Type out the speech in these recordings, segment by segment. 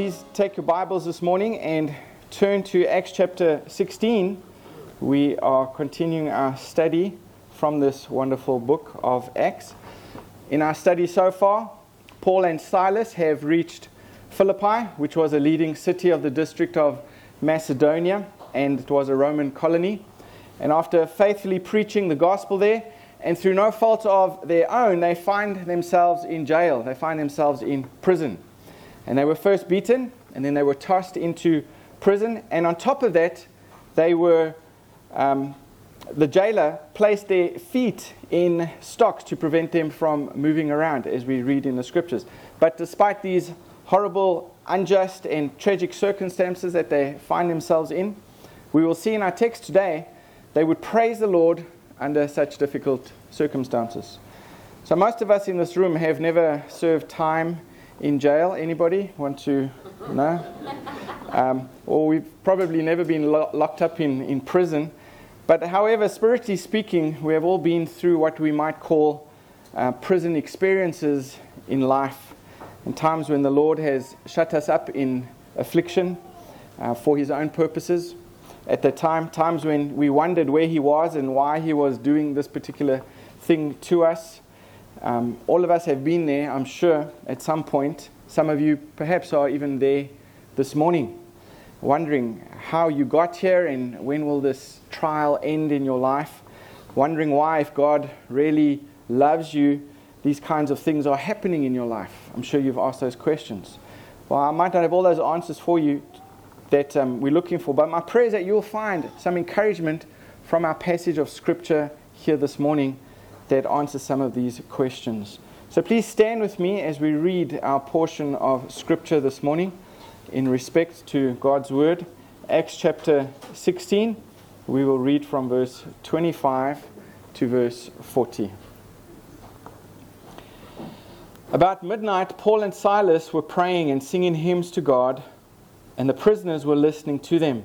please take your Bibles this morning and turn to Acts chapter 16. We are continuing our study from this wonderful book of Acts. In our study so far, Paul and Silas have reached Philippi, which was a leading city of the district of Macedonia, and it was a Roman colony. And after faithfully preaching the gospel there, and through no fault of their own, they find themselves in jail. They find themselves in prison. And they were first beaten, and then they were tossed into prison. And on top of that, they were, um, the jailer placed their feet in stocks to prevent them from moving around, as we read in the scriptures. But despite these horrible, unjust, and tragic circumstances that they find themselves in, we will see in our text today, they would praise the Lord under such difficult circumstances. So, most of us in this room have never served time in jail. Anybody want to know? Um, or we've probably never been lo- locked up in, in prison. But, however, spiritually speaking, we have all been through what we might call uh, prison experiences in life. In times when the Lord has shut us up in affliction uh, for His own purposes at the time, times when we wondered where he was and why he was doing this particular thing to us. Um, all of us have been there, I'm sure, at some point. Some of you perhaps are even there this morning, wondering how you got here and when will this trial end in your life. Wondering why, if God really loves you, these kinds of things are happening in your life. I'm sure you've asked those questions. Well, I might not have all those answers for you that um, we're looking for. But my prayer is that you'll find some encouragement from our passage of Scripture here this morning that answers some of these questions. So please stand with me as we read our portion of Scripture this morning in respect to God's Word. Acts chapter 16, we will read from verse 25 to verse 40. About midnight, Paul and Silas were praying and singing hymns to God and the prisoners were listening to them.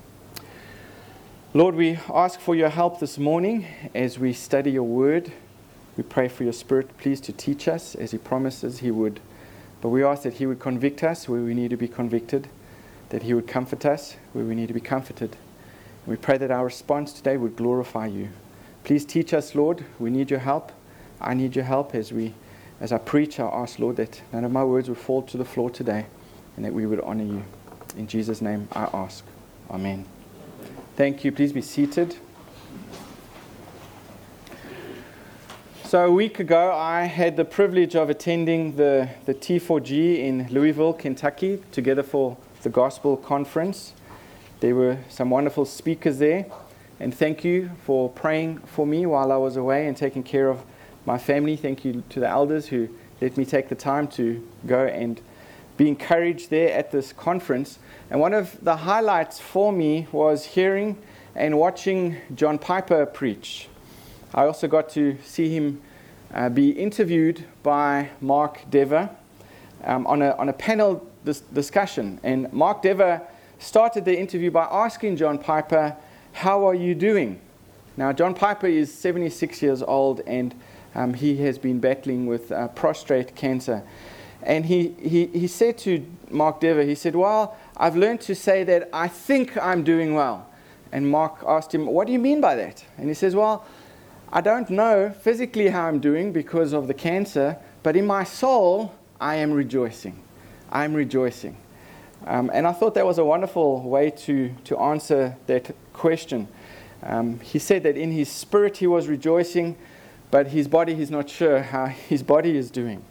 Lord, we ask for your help this morning as we study your word. We pray for your Spirit, please, to teach us as He promises He would. But we ask that He would convict us where we need to be convicted, that He would comfort us where we need to be comforted. And we pray that our response today would glorify you. Please teach us, Lord. We need your help. I need your help as we, as I preach. I ask, Lord, that none of my words would fall to the floor today, and that we would honor you. In Jesus' name, I ask. Amen. Thank you. Please be seated. So, a week ago, I had the privilege of attending the, the T4G in Louisville, Kentucky, together for the Gospel Conference. There were some wonderful speakers there, and thank you for praying for me while I was away and taking care of my family. Thank you to the elders who let me take the time to go and be encouraged there at this conference. And one of the highlights for me was hearing and watching John Piper preach. I also got to see him uh, be interviewed by Mark Dever um, on, a, on a panel dis- discussion. And Mark Dever started the interview by asking John Piper, How are you doing? Now, John Piper is 76 years old and um, he has been battling with uh, prostate cancer. And he, he, he said to Mark Dever, he said, Well, I've learned to say that I think I'm doing well. And Mark asked him, What do you mean by that? And he says, Well, I don't know physically how I'm doing because of the cancer, but in my soul, I am rejoicing. I'm rejoicing. Um, and I thought that was a wonderful way to, to answer that question. Um, he said that in his spirit he was rejoicing, but his body he's not sure how his body is doing.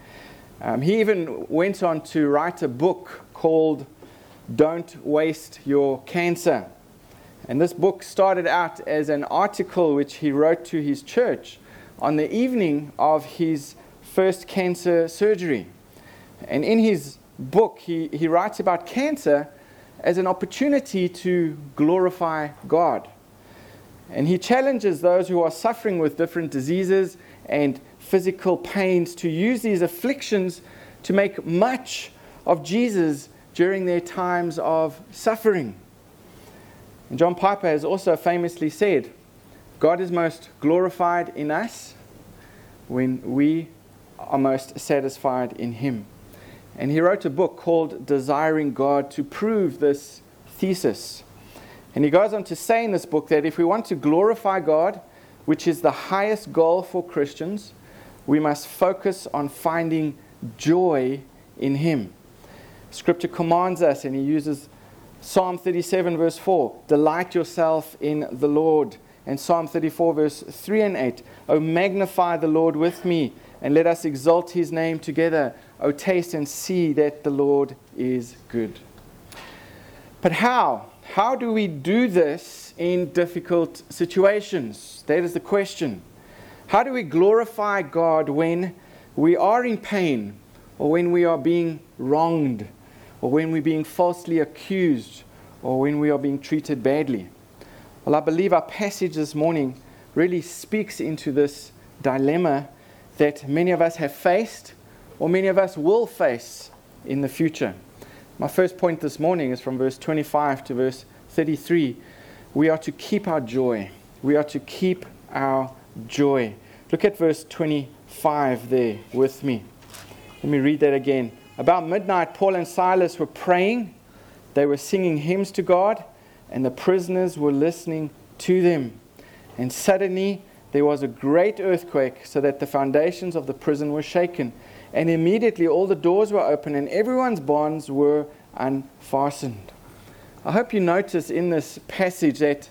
Um, he even went on to write a book called Don't Waste Your Cancer. And this book started out as an article which he wrote to his church on the evening of his first cancer surgery. And in his book, he, he writes about cancer as an opportunity to glorify God. And he challenges those who are suffering with different diseases and physical pains to use these afflictions to make much of Jesus during their times of suffering. And John Piper has also famously said, God is most glorified in us when we are most satisfied in Him. And he wrote a book called Desiring God to prove this thesis. And he goes on to say in this book that if we want to glorify God, which is the highest goal for Christians, we must focus on finding joy in Him. Scripture commands us, and he uses Psalm 37, verse 4 Delight yourself in the Lord. And Psalm 34, verse 3 and 8 Oh, magnify the Lord with me, and let us exalt his name together. Oh, taste and see that the Lord is good. But how? How do we do this in difficult situations? That is the question. How do we glorify God when we are in pain, or when we are being wronged, or when we're being falsely accused, or when we are being treated badly? Well, I believe our passage this morning really speaks into this dilemma that many of us have faced, or many of us will face in the future. My first point this morning is from verse 25 to verse 33. We are to keep our joy. We are to keep our joy. Look at verse 25 there with me. Let me read that again. About midnight, Paul and Silas were praying. They were singing hymns to God, and the prisoners were listening to them. And suddenly there was a great earthquake, so that the foundations of the prison were shaken. And immediately all the doors were open and everyone's bonds were unfastened. I hope you notice in this passage that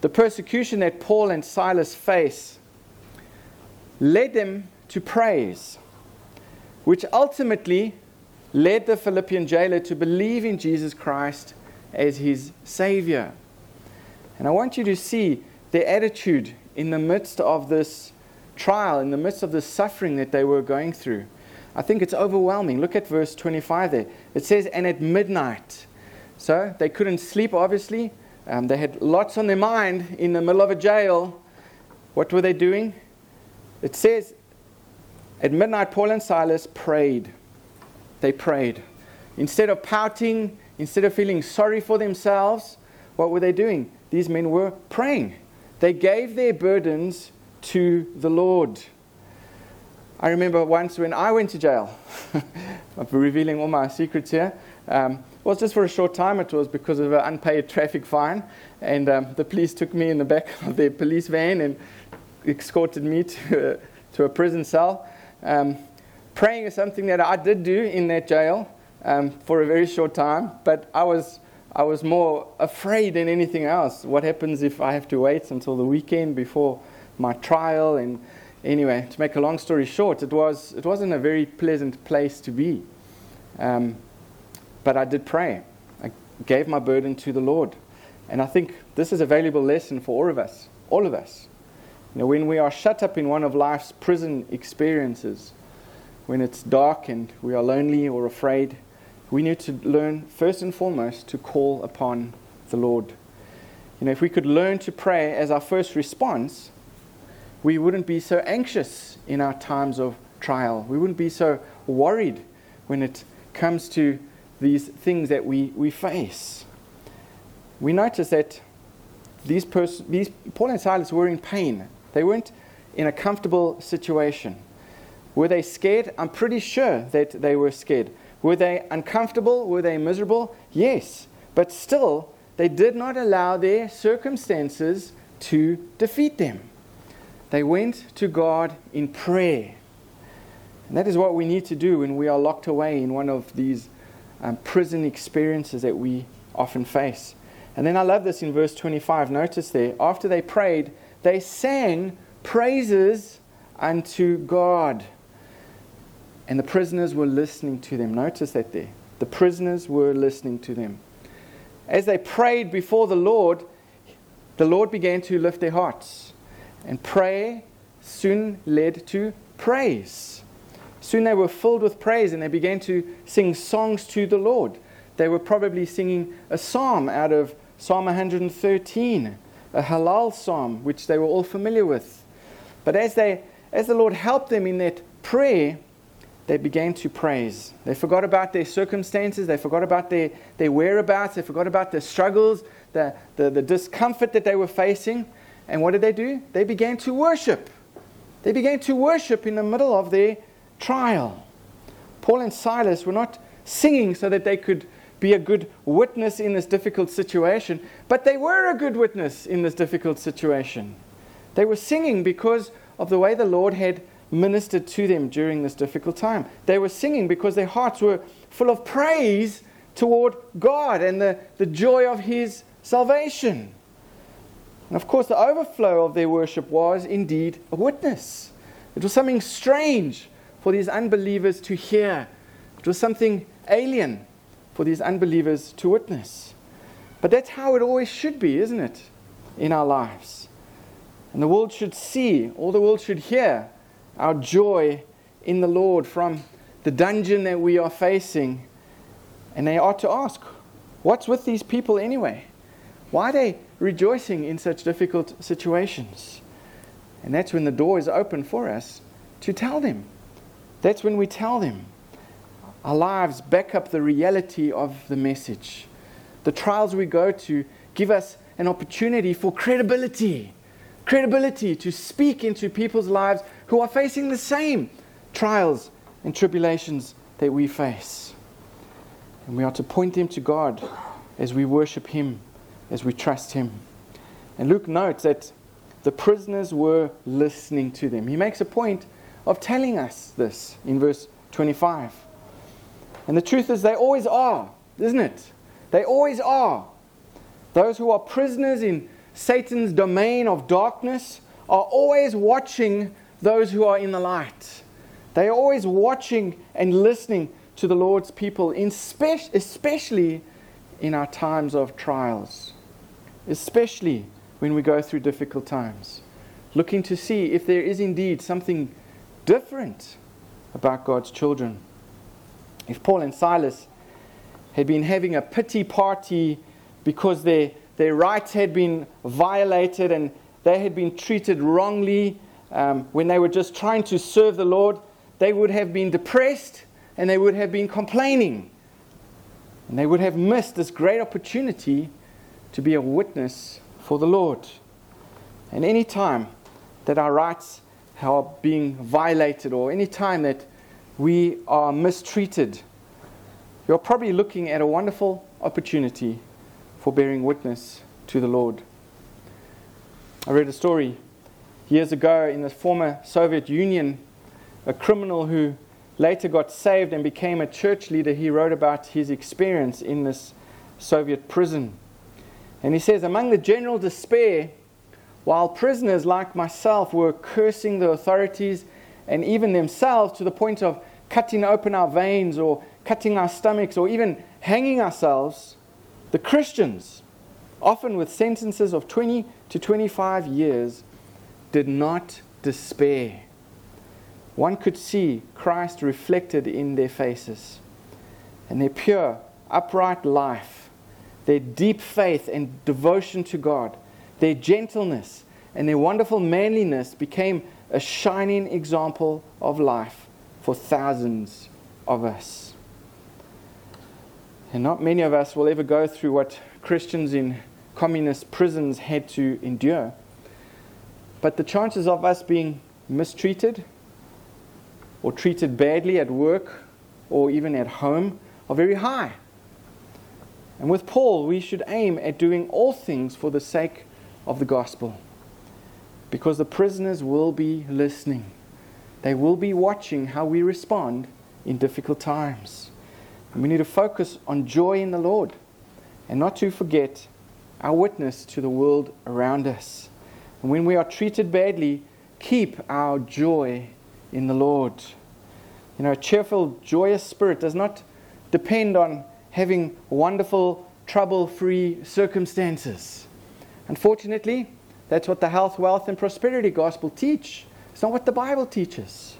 the persecution that Paul and Silas face led them to praise, which ultimately led the Philippian jailer to believe in Jesus Christ as his Savior. And I want you to see their attitude in the midst of this trial, in the midst of the suffering that they were going through. I think it's overwhelming. Look at verse 25 there. It says, And at midnight. So they couldn't sleep, obviously. Um, they had lots on their mind in the middle of a jail. What were they doing? It says, At midnight, Paul and Silas prayed. They prayed. Instead of pouting, instead of feeling sorry for themselves, what were they doing? These men were praying. They gave their burdens to the Lord. I remember once when I went to jail, I'm revealing all my secrets here. Um, was just for a short time. It was because of an unpaid traffic fine. And um, the police took me in the back of their police van and escorted me to a, to a prison cell. Um, praying is something that I did do in that jail um, for a very short time, but I was, I was more afraid than anything else. What happens if I have to wait until the weekend before my trial? And anyway, to make a long story short, it, was, it wasn't a very pleasant place to be. Um, but I did pray. I gave my burden to the Lord. And I think this is a valuable lesson for all of us, all of us. You know, when we are shut up in one of life's prison experiences, when it's dark and we are lonely or afraid, we need to learn first and foremost to call upon the Lord. You know, if we could learn to pray as our first response, we wouldn't be so anxious in our times of trial. We wouldn't be so worried when it comes to these things that we, we face. We notice that these, pers- these Paul and Silas were in pain. They weren't in a comfortable situation. Were they scared? I'm pretty sure that they were scared. Were they uncomfortable? Were they miserable? Yes. But still, they did not allow their circumstances to defeat them. They went to God in prayer. And that is what we need to do when we are locked away in one of these um, prison experiences that we often face. And then I love this in verse 25. Notice there, after they prayed, they sang praises unto God. And the prisoners were listening to them. Notice that there. The prisoners were listening to them. As they prayed before the Lord, the Lord began to lift their hearts. And prayer soon led to praise. Soon they were filled with praise and they began to sing songs to the Lord. They were probably singing a psalm out of Psalm 113, a Hallel psalm, which they were all familiar with. But as, they, as the Lord helped them in that prayer, they began to praise. They forgot about their circumstances, they forgot about their, their whereabouts, they forgot about their struggles, the, the, the discomfort that they were facing. And what did they do? They began to worship. They began to worship in the middle of their trial. Paul and Silas were not singing so that they could be a good witness in this difficult situation, but they were a good witness in this difficult situation. They were singing because of the way the Lord had ministered to them during this difficult time. They were singing because their hearts were full of praise toward God and the, the joy of His salvation. And of course, the overflow of their worship was indeed a witness. It was something strange for these unbelievers to hear, it was something alien for these unbelievers to witness. But that's how it always should be, isn't it, in our lives? And the world should see, all the world should hear our joy in the Lord from the dungeon that we are facing. And they ought to ask, what's with these people anyway? Why are they rejoicing in such difficult situations? And that's when the door is open for us to tell them. That's when we tell them. Our lives back up the reality of the message. The trials we go to give us an opportunity for credibility. Credibility to speak into people's lives who are facing the same trials and tribulations that we face. And we are to point them to God as we worship Him, as we trust Him. And Luke notes that the prisoners were listening to them. He makes a point of telling us this in verse 25. And the truth is, they always are, isn't it? They always are. Those who are prisoners in Satan's domain of darkness are always watching those who are in the light. They are always watching and listening to the Lord's people, especially in our times of trials, especially when we go through difficult times, looking to see if there is indeed something different about God's children. If Paul and Silas had been having a pity party because their, their rights had been violated and they had been treated wrongly um, when they were just trying to serve the Lord, they would have been depressed and they would have been complaining. And they would have missed this great opportunity to be a witness for the Lord. And any time that our rights are being violated or any time that we are mistreated, you're probably looking at a wonderful opportunity for bearing witness to the Lord. I read a story years ago in the former Soviet Union, a criminal who later got saved and became a church leader. He wrote about his experience in this Soviet prison. And he says, Among the general despair, while prisoners like myself were cursing the authorities and even themselves to the point of cutting open our veins or cutting our stomachs or even hanging ourselves, the Christians, often with sentences of 20 to 25 years, did not despair. One could see Christ reflected in their faces and their pure, upright life, their deep faith and devotion to God, their gentleness, and their wonderful manliness became a shining example of life for thousands of us. And not many of us will ever go through what Christians in communist prisons had to endure. But the chances of us being mistreated or treated badly at work or even at home are very high. And with Paul, we should aim at doing all things for the sake of the gospel. Because the prisoners will be listening, they will be watching how we respond in difficult times. And we need to focus on joy in the Lord and not to forget our witness to the world around us. And when we are treated badly, keep our joy in the Lord. You know, a cheerful, joyous spirit does not depend on having wonderful, trouble free circumstances. Unfortunately, that's what the health, wealth, and prosperity gospel teach. It's not what the Bible teaches.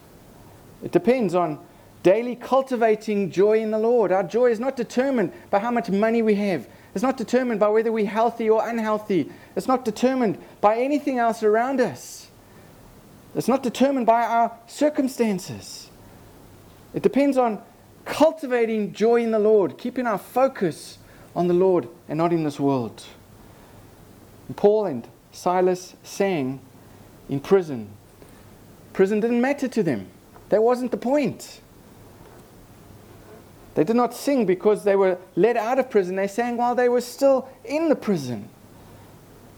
It depends on daily cultivating joy in the Lord. Our joy is not determined by how much money we have. It's not determined by whether we're healthy or unhealthy. It's not determined by anything else around us. It's not determined by our circumstances. It depends on cultivating joy in the Lord, keeping our focus on the Lord and not in this world. Paul and Silas sang in prison. Prison didn't matter to them, that wasn't the point. They did not sing because they were let out of prison. They sang while they were still in the prison.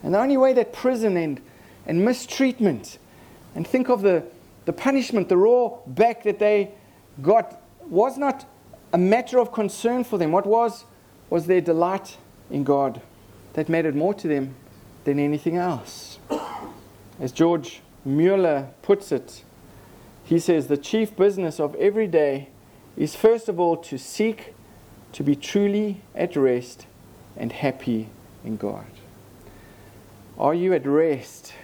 And the only way that prison and, and mistreatment, and think of the, the punishment, the raw back that they got, was not a matter of concern for them. What was, was their delight in God that mattered more to them than anything else. As George Mueller puts it, he says, The chief business of every day is first of all to seek to be truly at rest and happy in God. Are you at rest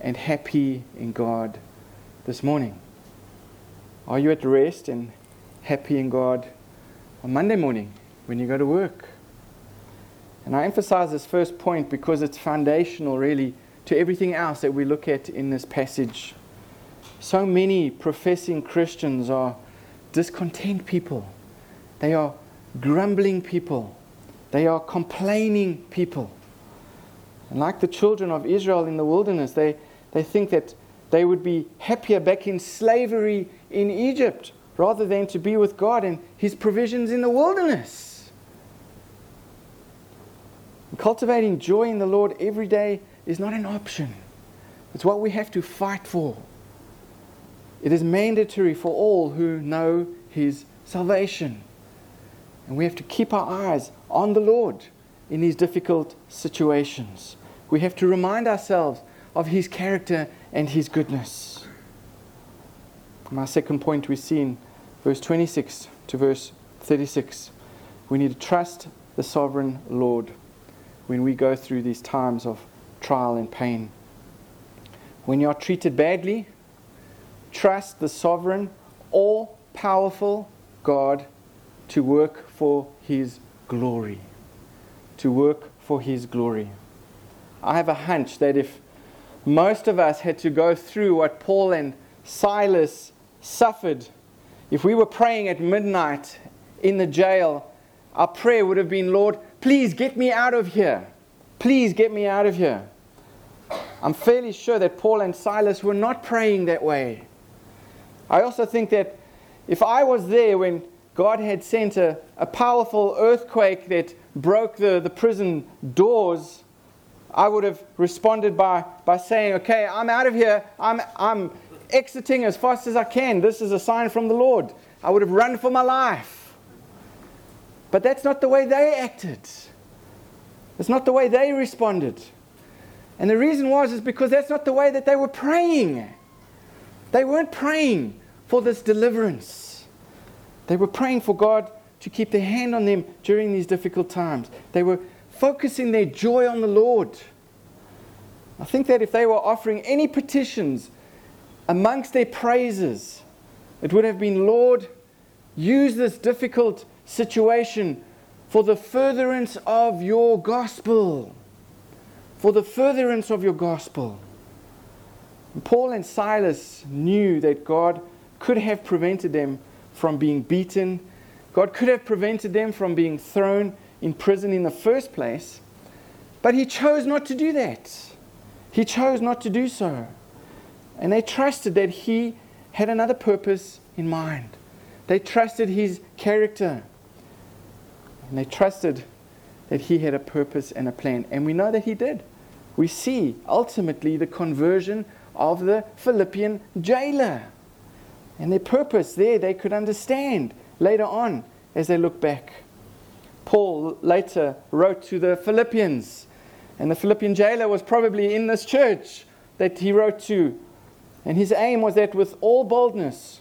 and happy in God this morning? Are you at rest and happy in God on Monday morning when you go to work? And I emphasize this first point because it's foundational, really, to everything else that we look at in this passage. So many professing Christians are discontent people. They are grumbling people. They are complaining people. And like the children of Israel in the wilderness, they, they think that they would be happier back in slavery in Egypt rather than to be with God and His provisions in the wilderness. Cultivating joy in the Lord every day is not an option, it's what we have to fight for. It is mandatory for all who know His salvation. And we have to keep our eyes on the Lord in these difficult situations. We have to remind ourselves of His character and His goodness. My second point we see in verse 26 to verse 36. We need to trust the sovereign Lord when we go through these times of trial and pain. When you are treated badly, trust the sovereign, all powerful God to work for his glory. To work for his glory. I have a hunch that if most of us had to go through what Paul and Silas suffered, if we were praying at midnight in the jail, our prayer would have been, Lord, please get me out of here. Please get me out of here. I'm fairly sure that Paul and Silas were not praying that way. I also think that if I was there when God had sent a, a powerful earthquake that broke the, the prison doors, I would have responded by, by saying, Okay, I'm out of here. I'm, I'm exiting as fast as I can. This is a sign from the Lord. I would have run for my life. But that's not the way they acted. It's not the way they responded. And the reason was is because that's not the way that they were praying. They weren't praying for this deliverance. They were praying for God to keep their hand on them during these difficult times. They were focusing their joy on the Lord. I think that if they were offering any petitions amongst their praises, it would have been, Lord, use this difficult situation for the furtherance of your gospel. For the furtherance of your gospel. Paul and Silas knew that God could have prevented them from being beaten. God could have prevented them from being thrown in prison in the first place. But he chose not to do that. He chose not to do so. And they trusted that he had another purpose in mind. They trusted his character. And they trusted that he had a purpose and a plan. And we know that he did. We see ultimately the conversion of the Philippian jailer. And their purpose there they could understand later on as they look back. Paul later wrote to the Philippians, and the Philippian jailer was probably in this church that he wrote to. And his aim was that with all boldness,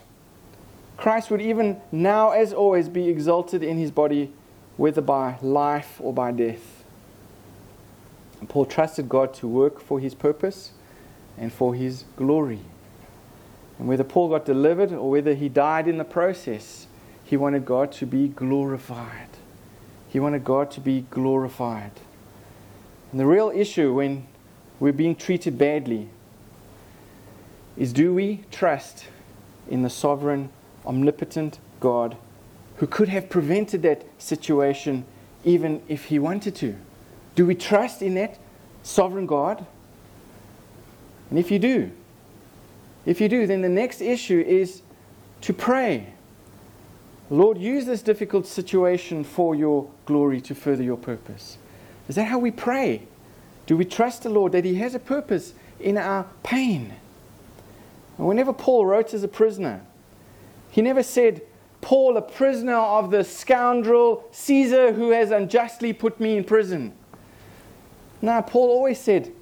Christ would even now, as always, be exalted in his body, whether by life or by death. And Paul trusted God to work for his purpose and for his glory. And whether Paul got delivered or whether he died in the process, he wanted God to be glorified. He wanted God to be glorified. And the real issue when we're being treated badly is do we trust in the sovereign, omnipotent God who could have prevented that situation even if he wanted to? Do we trust in that sovereign God? And if you do, if you do, then the next issue is to pray. Lord, use this difficult situation for your glory to further your purpose. Is that how we pray? Do we trust the Lord that He has a purpose in our pain? And whenever Paul wrote as a prisoner, he never said, Paul, a prisoner of the scoundrel Caesar who has unjustly put me in prison. Now, Paul always said,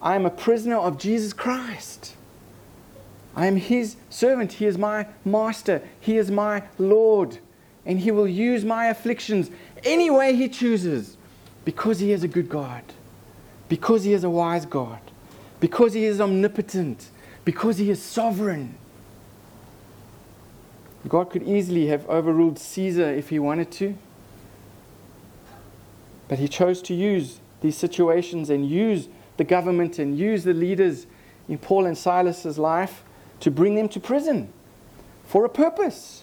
I am a prisoner of Jesus Christ. I am his servant. He is my master. He is my Lord. And he will use my afflictions any way he chooses because he is a good God, because he is a wise God, because he is omnipotent, because he is sovereign. God could easily have overruled Caesar if he wanted to. But he chose to use these situations and use the government and use the leaders in Paul and Silas's life to bring them to prison for a purpose.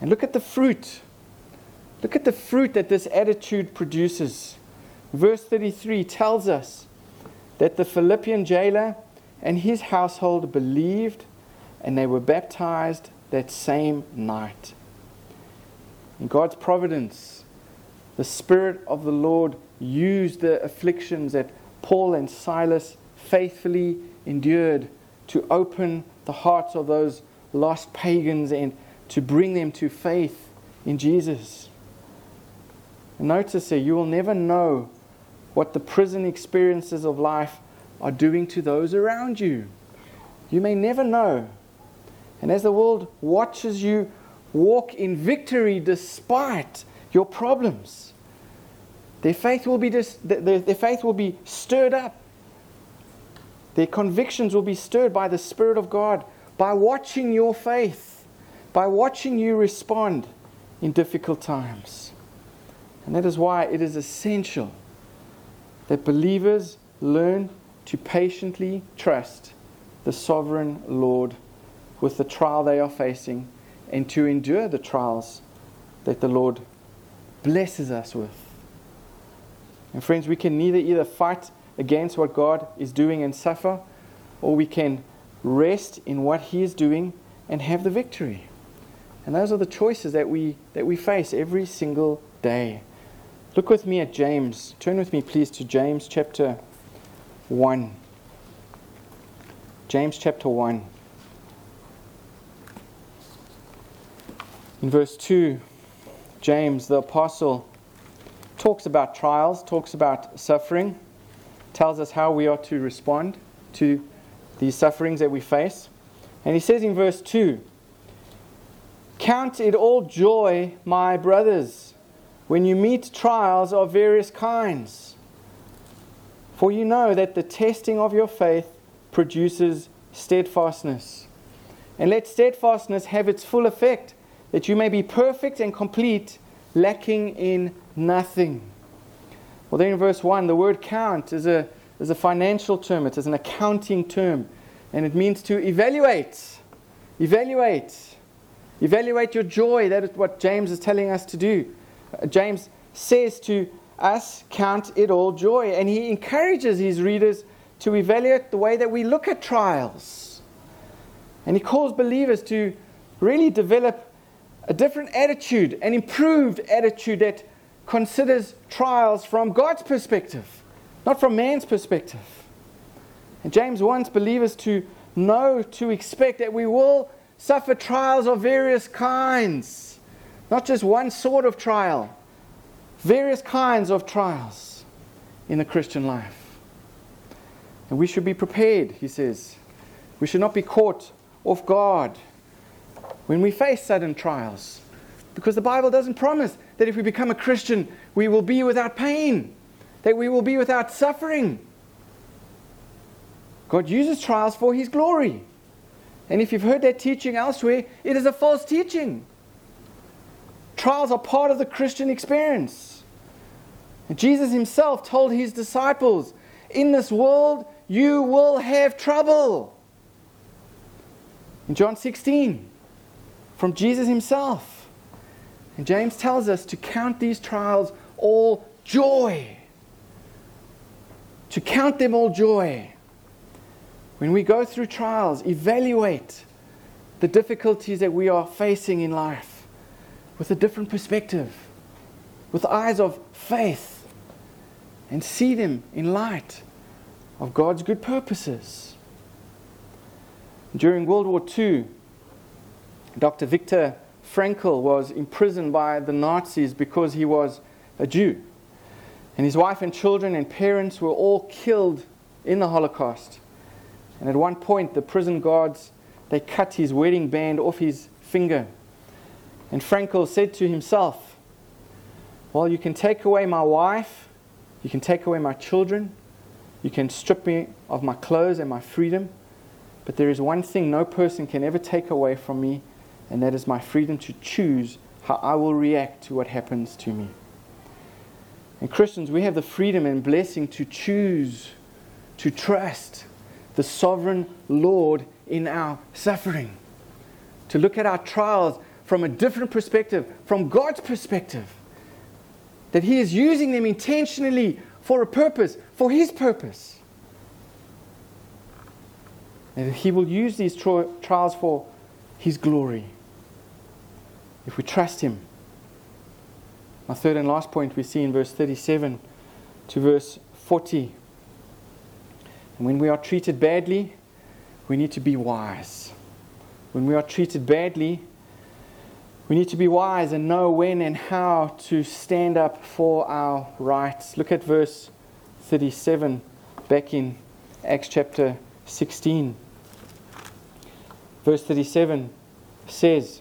And look at the fruit. Look at the fruit that this attitude produces. Verse 33 tells us that the Philippian jailer and his household believed and they were baptized that same night. In God's providence, the Spirit of the Lord used the afflictions that Paul and Silas faithfully endured to open the hearts of those lost pagans and to bring them to faith in Jesus. notice here, you will never know what the prison experiences of life are doing to those around you. You may never know. And as the world watches you walk in victory despite your problems, their faith will be, dis- their, their faith will be stirred up. Their convictions will be stirred by the Spirit of God by watching your faith, by watching you respond in difficult times. And that is why it is essential that believers learn to patiently trust the sovereign Lord with the trial they are facing and to endure the trials that the Lord blesses us with. And friends, we can neither either fight against what God is doing and suffer, or we can rest in what He is doing and have the victory. And those are the choices that we, that we face every single day. Look with me at James. Turn with me, please, to James chapter 1. James chapter 1. In verse 2, James, the apostle, talks about trials, talks about suffering, tells us how we are to respond to these sufferings that we face. And he says in verse 2 Count it all joy, my brothers, when you meet trials of various kinds. For you know that the testing of your faith produces steadfastness. And let steadfastness have its full effect, that you may be perfect and complete, lacking in nothing. Well, then in verse 1, the word count is a, is a financial term, it is an accounting term, and it means to evaluate. Evaluate. Evaluate your joy. That is what James is telling us to do. Uh, James says to us, count it all joy. And he encourages his readers to evaluate the way that we look at trials. And he calls believers to really develop a different attitude, an improved attitude that considers trials from God's perspective, not from man's perspective. And James wants believers to know, to expect that we will suffer trials of various kinds, not just one sort of trial, various kinds of trials in the Christian life. And we should be prepared, he says. We should not be caught off guard when we face sudden trials. Because the Bible doesn't promise that if we become a Christian, we will be without pain, that we will be without suffering. God uses trials for His glory. And if you've heard that teaching elsewhere, it is a false teaching. Trials are part of the Christian experience. And Jesus himself told his disciples, In this world you will have trouble. In John 16, from Jesus himself. And James tells us to count these trials all joy. To count them all joy. When we go through trials, evaluate the difficulties that we are facing in life with a different perspective, with eyes of faith, and see them in light of God's good purposes. During World War II, Dr. Viktor Frankl was imprisoned by the Nazis because he was a Jew. And his wife and children and parents were all killed in the Holocaust. And at one point, the prison guards they cut his wedding band off his finger. And Frankl said to himself, Well, you can take away my wife, you can take away my children, you can strip me of my clothes and my freedom, but there is one thing no person can ever take away from me, and that is my freedom to choose how I will react to what happens to me. And Christians, we have the freedom and blessing to choose, to trust, the sovereign Lord in our suffering. To look at our trials from a different perspective, from God's perspective. That He is using them intentionally for a purpose, for His purpose. And He will use these tri- trials for His glory. If we trust Him. My third and last point we see in verse 37 to verse 40. And when we are treated badly, we need to be wise. When we are treated badly, we need to be wise and know when and how to stand up for our rights. Look at verse 37 back in Acts chapter 16. Verse 37 says,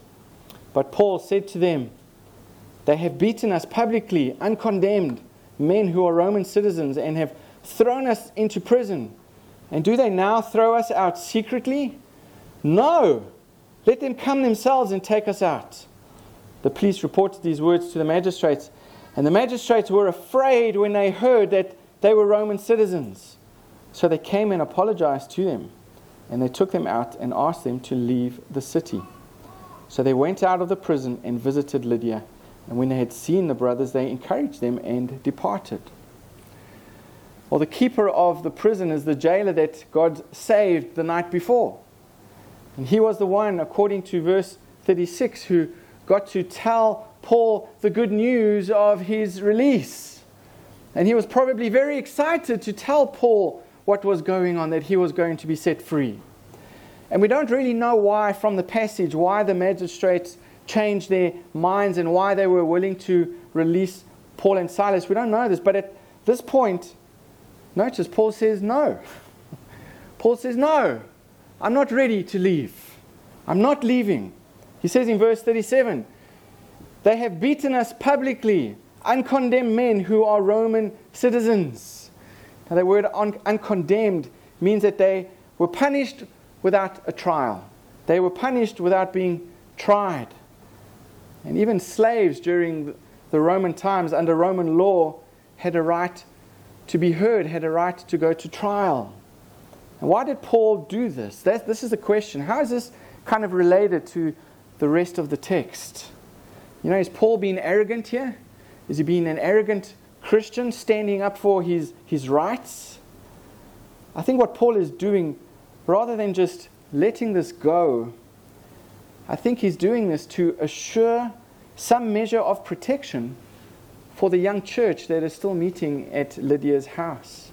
But Paul said to them, They have beaten us publicly, uncondemned, men who are Roman citizens, and have thrown us into prison. And do they now throw us out secretly? No. Let them come themselves and take us out. The police reported these words to the magistrates, and the magistrates were afraid when they heard that they were Roman citizens. So they came and apologized to them, and they took them out and asked them to leave the city. So they went out of the prison and visited Lydia. And when they had seen the brothers, they encouraged them and departed. Well, the keeper of the prison is the jailer that God saved the night before. And he was the one, according to verse 36, who got to tell Paul the good news of his release. And he was probably very excited to tell Paul what was going on, that he was going to be set free. And we don't really know why, from the passage, why the magistrates changed their minds and why they were willing to release Paul and Silas. We don't know this, but at this point, Notice Paul says no. Paul says, No, I'm not ready to leave. I'm not leaving. He says in verse 37 They have beaten us publicly, uncondemned men who are Roman citizens. Now, the word un- uncondemned means that they were punished without a trial, they were punished without being tried. And even slaves during the Roman times, under Roman law, had a right to be heard, had a right to go to trial. And why did Paul do this? That, this is the question. How is this kind of related to the rest of the text? You know, is Paul being arrogant here? Is he being an arrogant Christian standing up for his, his rights? I think what Paul is doing, rather than just letting this go, I think he's doing this to assure some measure of protection for the young church that is still meeting at Lydia's house.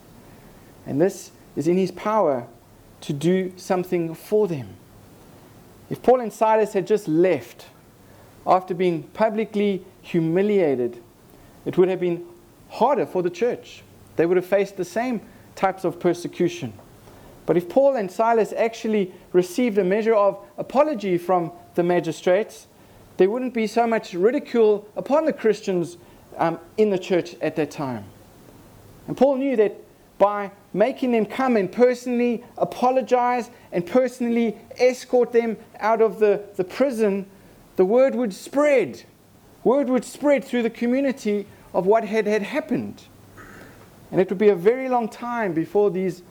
And this is in his power to do something for them. If Paul and Silas had just left after being publicly humiliated, it would have been harder for the church. They would have faced the same types of persecution. But if Paul and Silas actually received a measure of apology from the magistrates, there wouldn't be so much ridicule upon the Christians um, in the church at that time. And Paul knew that by making them come and personally apologize and personally escort them out of the, the prison, the word would spread. Word would spread through the community of what had, had happened. And it would be a very long time before these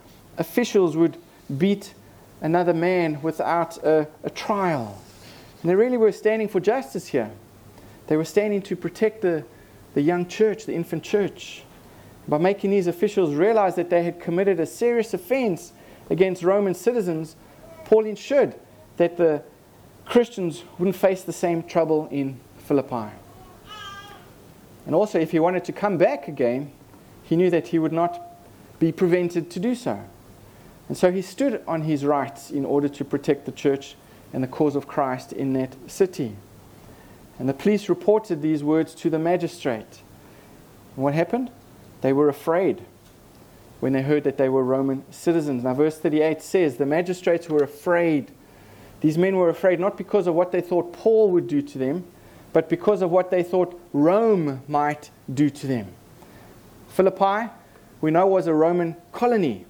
officials would beat another man without a, a trial. And they really were standing for justice here. They were standing to protect the, the young church, the infant church, by making these officials realize that they had committed a serious offense against Roman citizens. Paul ensured that the Christians wouldn't face the same trouble in Philippi. And also, if he wanted to come back again, he knew that he would not be prevented to do so. And so he stood on his rights in order to protect the church and the cause of Christ in that city. And the police reported these words to the magistrate. And what happened? They were afraid when they heard that they were Roman citizens. Now, verse 38 says the magistrates were afraid. These men were afraid not because of what they thought Paul would do to them, but because of what they thought Rome might do to them. Philippi, we know, was a Roman colony,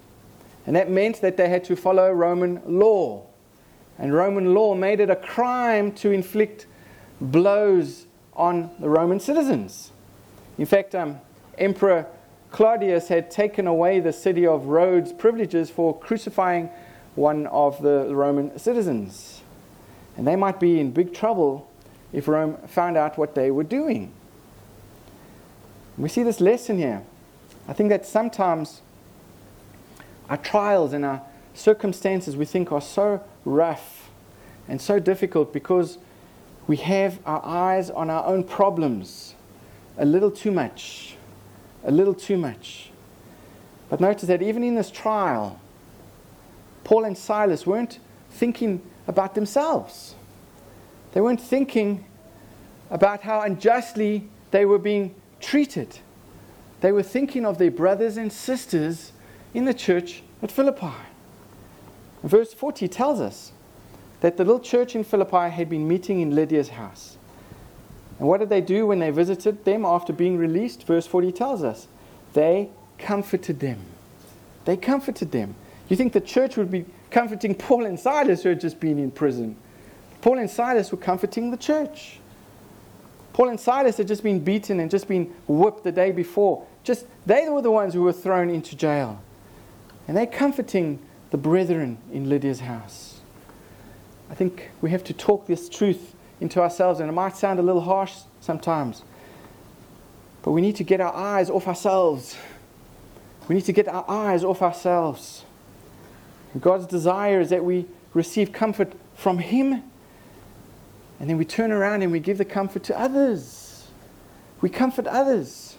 and that meant that they had to follow Roman law. And Roman law made it a crime to inflict blows on the Roman citizens. In fact, um, Emperor Claudius had taken away the city of Rhodes' privileges for crucifying one of the Roman citizens. And they might be in big trouble if Rome found out what they were doing. We see this lesson here. I think that sometimes our trials and our circumstances we think are so rough and so difficult because we have our eyes on our own problems a little too much. A little too much. But notice that even in this trial, Paul and Silas weren't thinking about themselves. They weren't thinking about how unjustly they were being treated. They were thinking of their brothers and sisters in the church at Philippi. Verse 40 tells us that the little church in Philippi had been meeting in Lydia's house. And what did they do when they visited them after being released? Verse 40 tells us they comforted them. They comforted them. You think the church would be comforting Paul and Silas who had just been in prison? Paul and Silas were comforting the church. Paul and Silas had just been beaten and just been whipped the day before. Just they were the ones who were thrown into jail. And they're comforting the brethren in Lydia's house. I think we have to talk this truth into ourselves, and it might sound a little harsh sometimes. But we need to get our eyes off ourselves. We need to get our eyes off ourselves. God's desire is that we receive comfort from Him, and then we turn around and we give the comfort to others. We comfort others.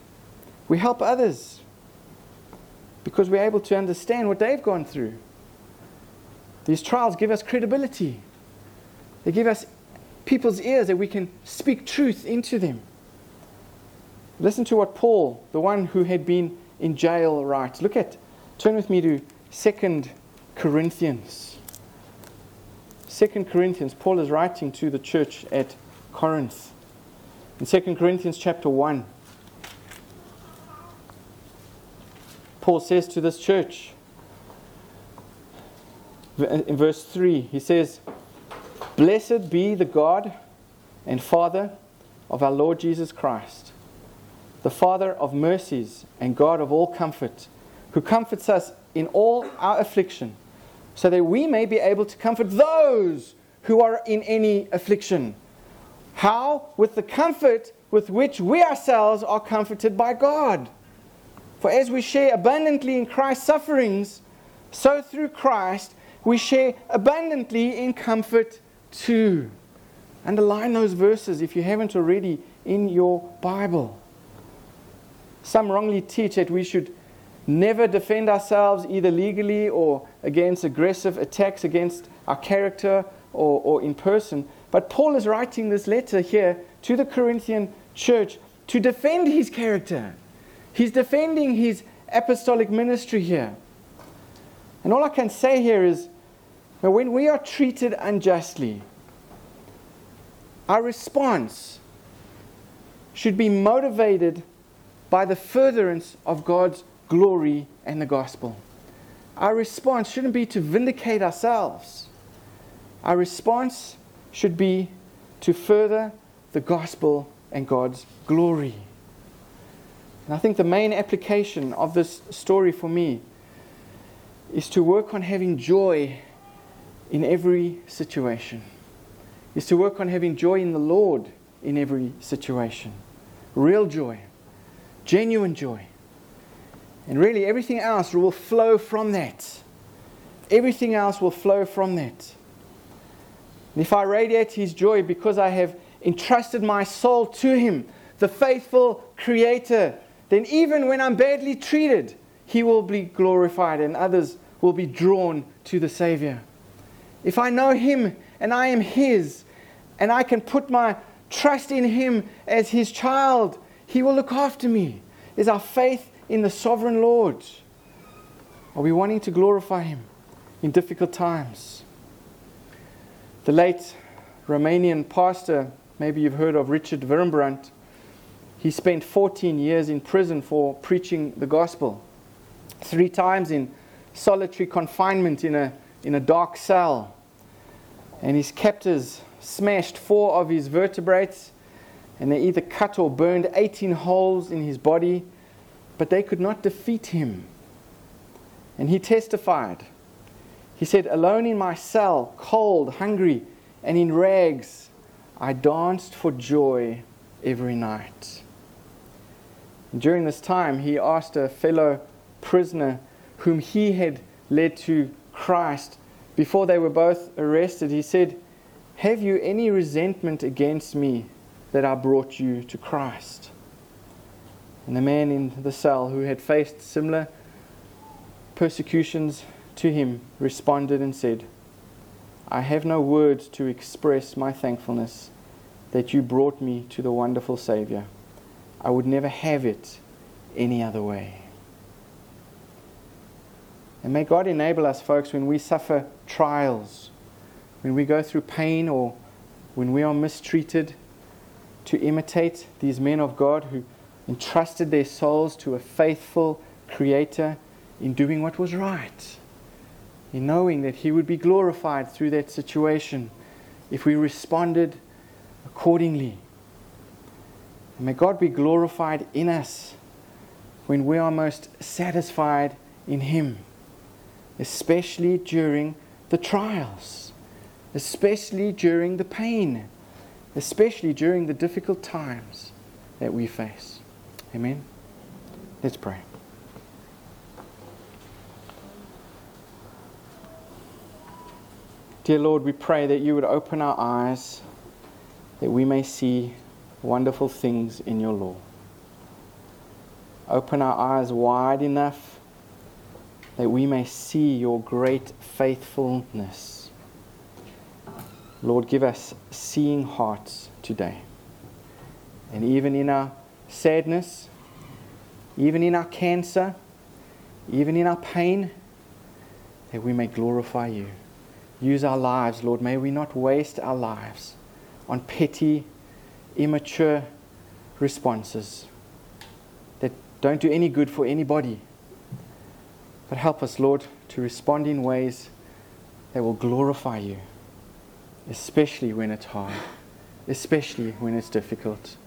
We help others because we're able to understand what they've gone through. These trials give us credibility, they give us people's ears that we can speak truth into them. Listen to what Paul, the one who had been in jail, writes. Look at, turn with me to 2 Corinthians. 2 Corinthians, Paul is writing to the church at Corinth. In 2 Corinthians chapter 1, Paul says to this church. Uh, in verse 3, he says, Blessed be the God and Father of our Lord Jesus Christ, the Father of mercies and God of all comfort, who comforts us in all our affliction, so that we may be able to comfort those who are in any affliction. How? With the comfort with which we ourselves are comforted by God. For as we share abundantly in Christ's sufferings, so through Christ we share abundantly in comfort too. Underline those verses if you haven't already in your Bible. Some wrongly teach that we should never defend ourselves either legally or against aggressive attacks against our character or, or in person. But Paul is writing this letter here to the Corinthian church to defend his character. He's defending his apostolic ministry here. And all I can say here is that when we are treated unjustly, our response should be motivated by the furtherance of God's glory and the gospel. Our response shouldn't be to vindicate ourselves. Our response should be to further the gospel and God's glory. And I think the main application of this story for me is to work on having joy in every situation, is to work on having joy in the Lord in every situation. Real joy, genuine joy. And really, everything else will flow from that. Everything else will flow from that. And if I radiate His joy because I have entrusted my soul to Him, the faithful Creator, then even when I'm badly treated, He will be glorified and others will be drawn to the Savior. If I know Him and I am His, and I can put my trust in Him as His child, He will look after me. Is our faith in the sovereign Lord? Are we wanting to glorify Him in difficult times? The late Romanian pastor, maybe you've heard of Richard Wurmbrand, he spent 14 years in prison for preaching the gospel. Three times in solitary confinement in a, in a dark cell. And his captors smashed four of his vertebrae, and they either cut or burned 18 holes in his body, but they could not defeat him. And he testified. He said, Alone in my cell, cold, hungry, and in rags, I danced for joy every night. During this time, he asked a fellow prisoner whom he had led to Christ before they were both arrested. He said, Have you any resentment against me that I brought you to Christ? And the man in the cell who had faced similar persecutions to him responded and said, I have no words to express my thankfulness that you brought me to the wonderful Savior. I would never have it any other way. And may God enable us, folks, when we suffer trials, when we go through pain or when we are mistreated, to imitate these men of God who entrusted their souls to a faithful Creator in doing what was right, in knowing that He would be glorified through that situation if we responded accordingly. May God be glorified in us when we are most satisfied in Him, especially during the trials, especially during the pain, especially during the difficult times that we face. Amen. Let's pray. Dear Lord, we pray that you would open our eyes that we may see wonderful things in your law. Open our eyes wide enough that we may see your great faithfulness. Lord, give us seeing hearts today. And even in our sadness, even in our cancer, even in our pain, that we may glorify you. Use our lives, Lord. May we not waste our lives on petty, immature responses that don't do any good for anybody, But help us, Lord, to respond in ways that will glorify you, especially when it's hard, especially when it's difficult,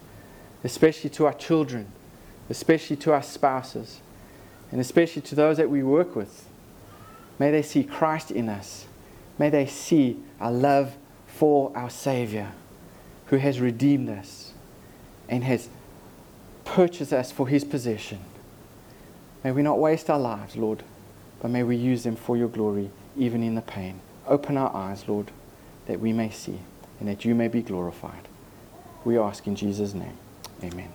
especially to our children, especially to our spouses, and especially to those that we work with. May they see Christ in us. May they see our love for our Savior who has redeemed us and has purchased us for his possession. May we not waste our lives, Lord, but may we use them for your glory, even in the pain. Open our eyes, Lord, that we may see and that you may be glorified. We ask in Jesus' name. Amen.